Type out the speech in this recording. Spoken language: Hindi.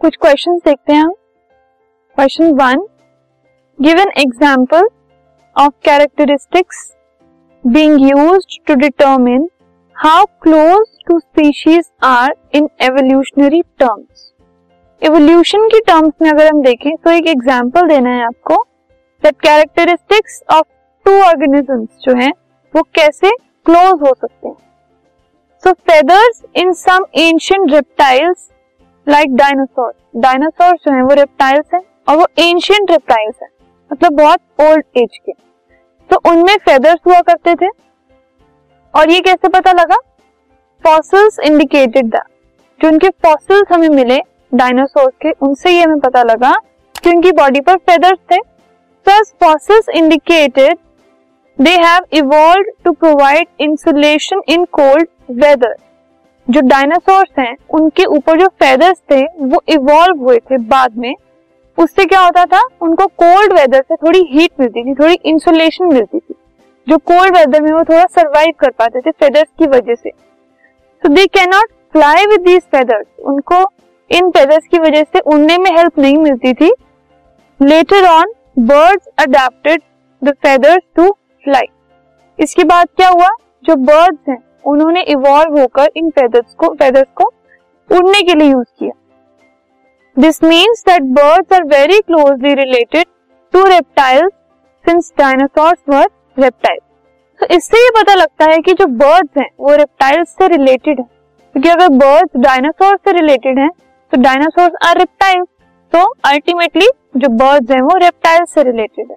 कुछ क्वेश्चन देखते हैं question one give an example of characteristics being use to determine how close two species are in evolutionary terms evolution की टर्म्स में अगर हम देखें तो एक एग्ज़ाम्पल देना है आपको that characteristics of two organisms जो है, वो कैसे क्लोज हो सकते हैं। So feathers in some ancient reptiles like dinosaur dinosaur जो है वो रेप्टाइल्स हैं और वो एंशियंट रेप्टाइल्स हैं। मतलब बहुत ओल्ड एज के। तो उनमें फेदर्स हुआ करते थे। और ये कैसे पता लगा? फॉसिल्स इंडिकेटेड दैट जो उनके फॉसिल्स हमें मिले डायनासोर के उनसे ये हमें पता लगा कि उनकी बॉडी पर फेदर्स थे। Thus, fossils indicated they have evolved to provide insulation in cold weather. जो डायनासोर्स हैं, उनके ऊपर जो फेदर्स थे, वो इवॉल्व हुए थे बाद में। उससे क्या होता था? उनको कोल्ड वेदर से थोड़ी हीट मिलती थी, थोड़ी इंसुलेशन मिलती थी। जो कोल्ड वेदर में वो थोड़ा सरवाइव कर पाते थे फेदर्स की वजह से। So they can not fly with these feathers उनको इन फेदर्स की वजह से उड़ने में हेल्प नहीं मिलती थी। Later on birds adapted the feathers to fly इसके बाद क्या हुआ? जो बर्ड्स हैं उन्होंने इवॉल्व होकर इन फेदर्स को फेदर्स को उड़ने के लिए यूज़ किया। This means that birds are very closely related to reptiles since dinosaurs were reptiles तो इससे ये पता लगता है कि जो बर्ड्स हैं, वो रेप्टाइल्स से रिलेटेड है। क्योंकि अगर बर्ड्स डायनासोर से रिलेटेड हैं तो डायनासोर्स आर रेप्टाइल्स तो अल्टीमेटली जो बर्ड्स हैं, वो रेप्टाइल से रिलेटेड है।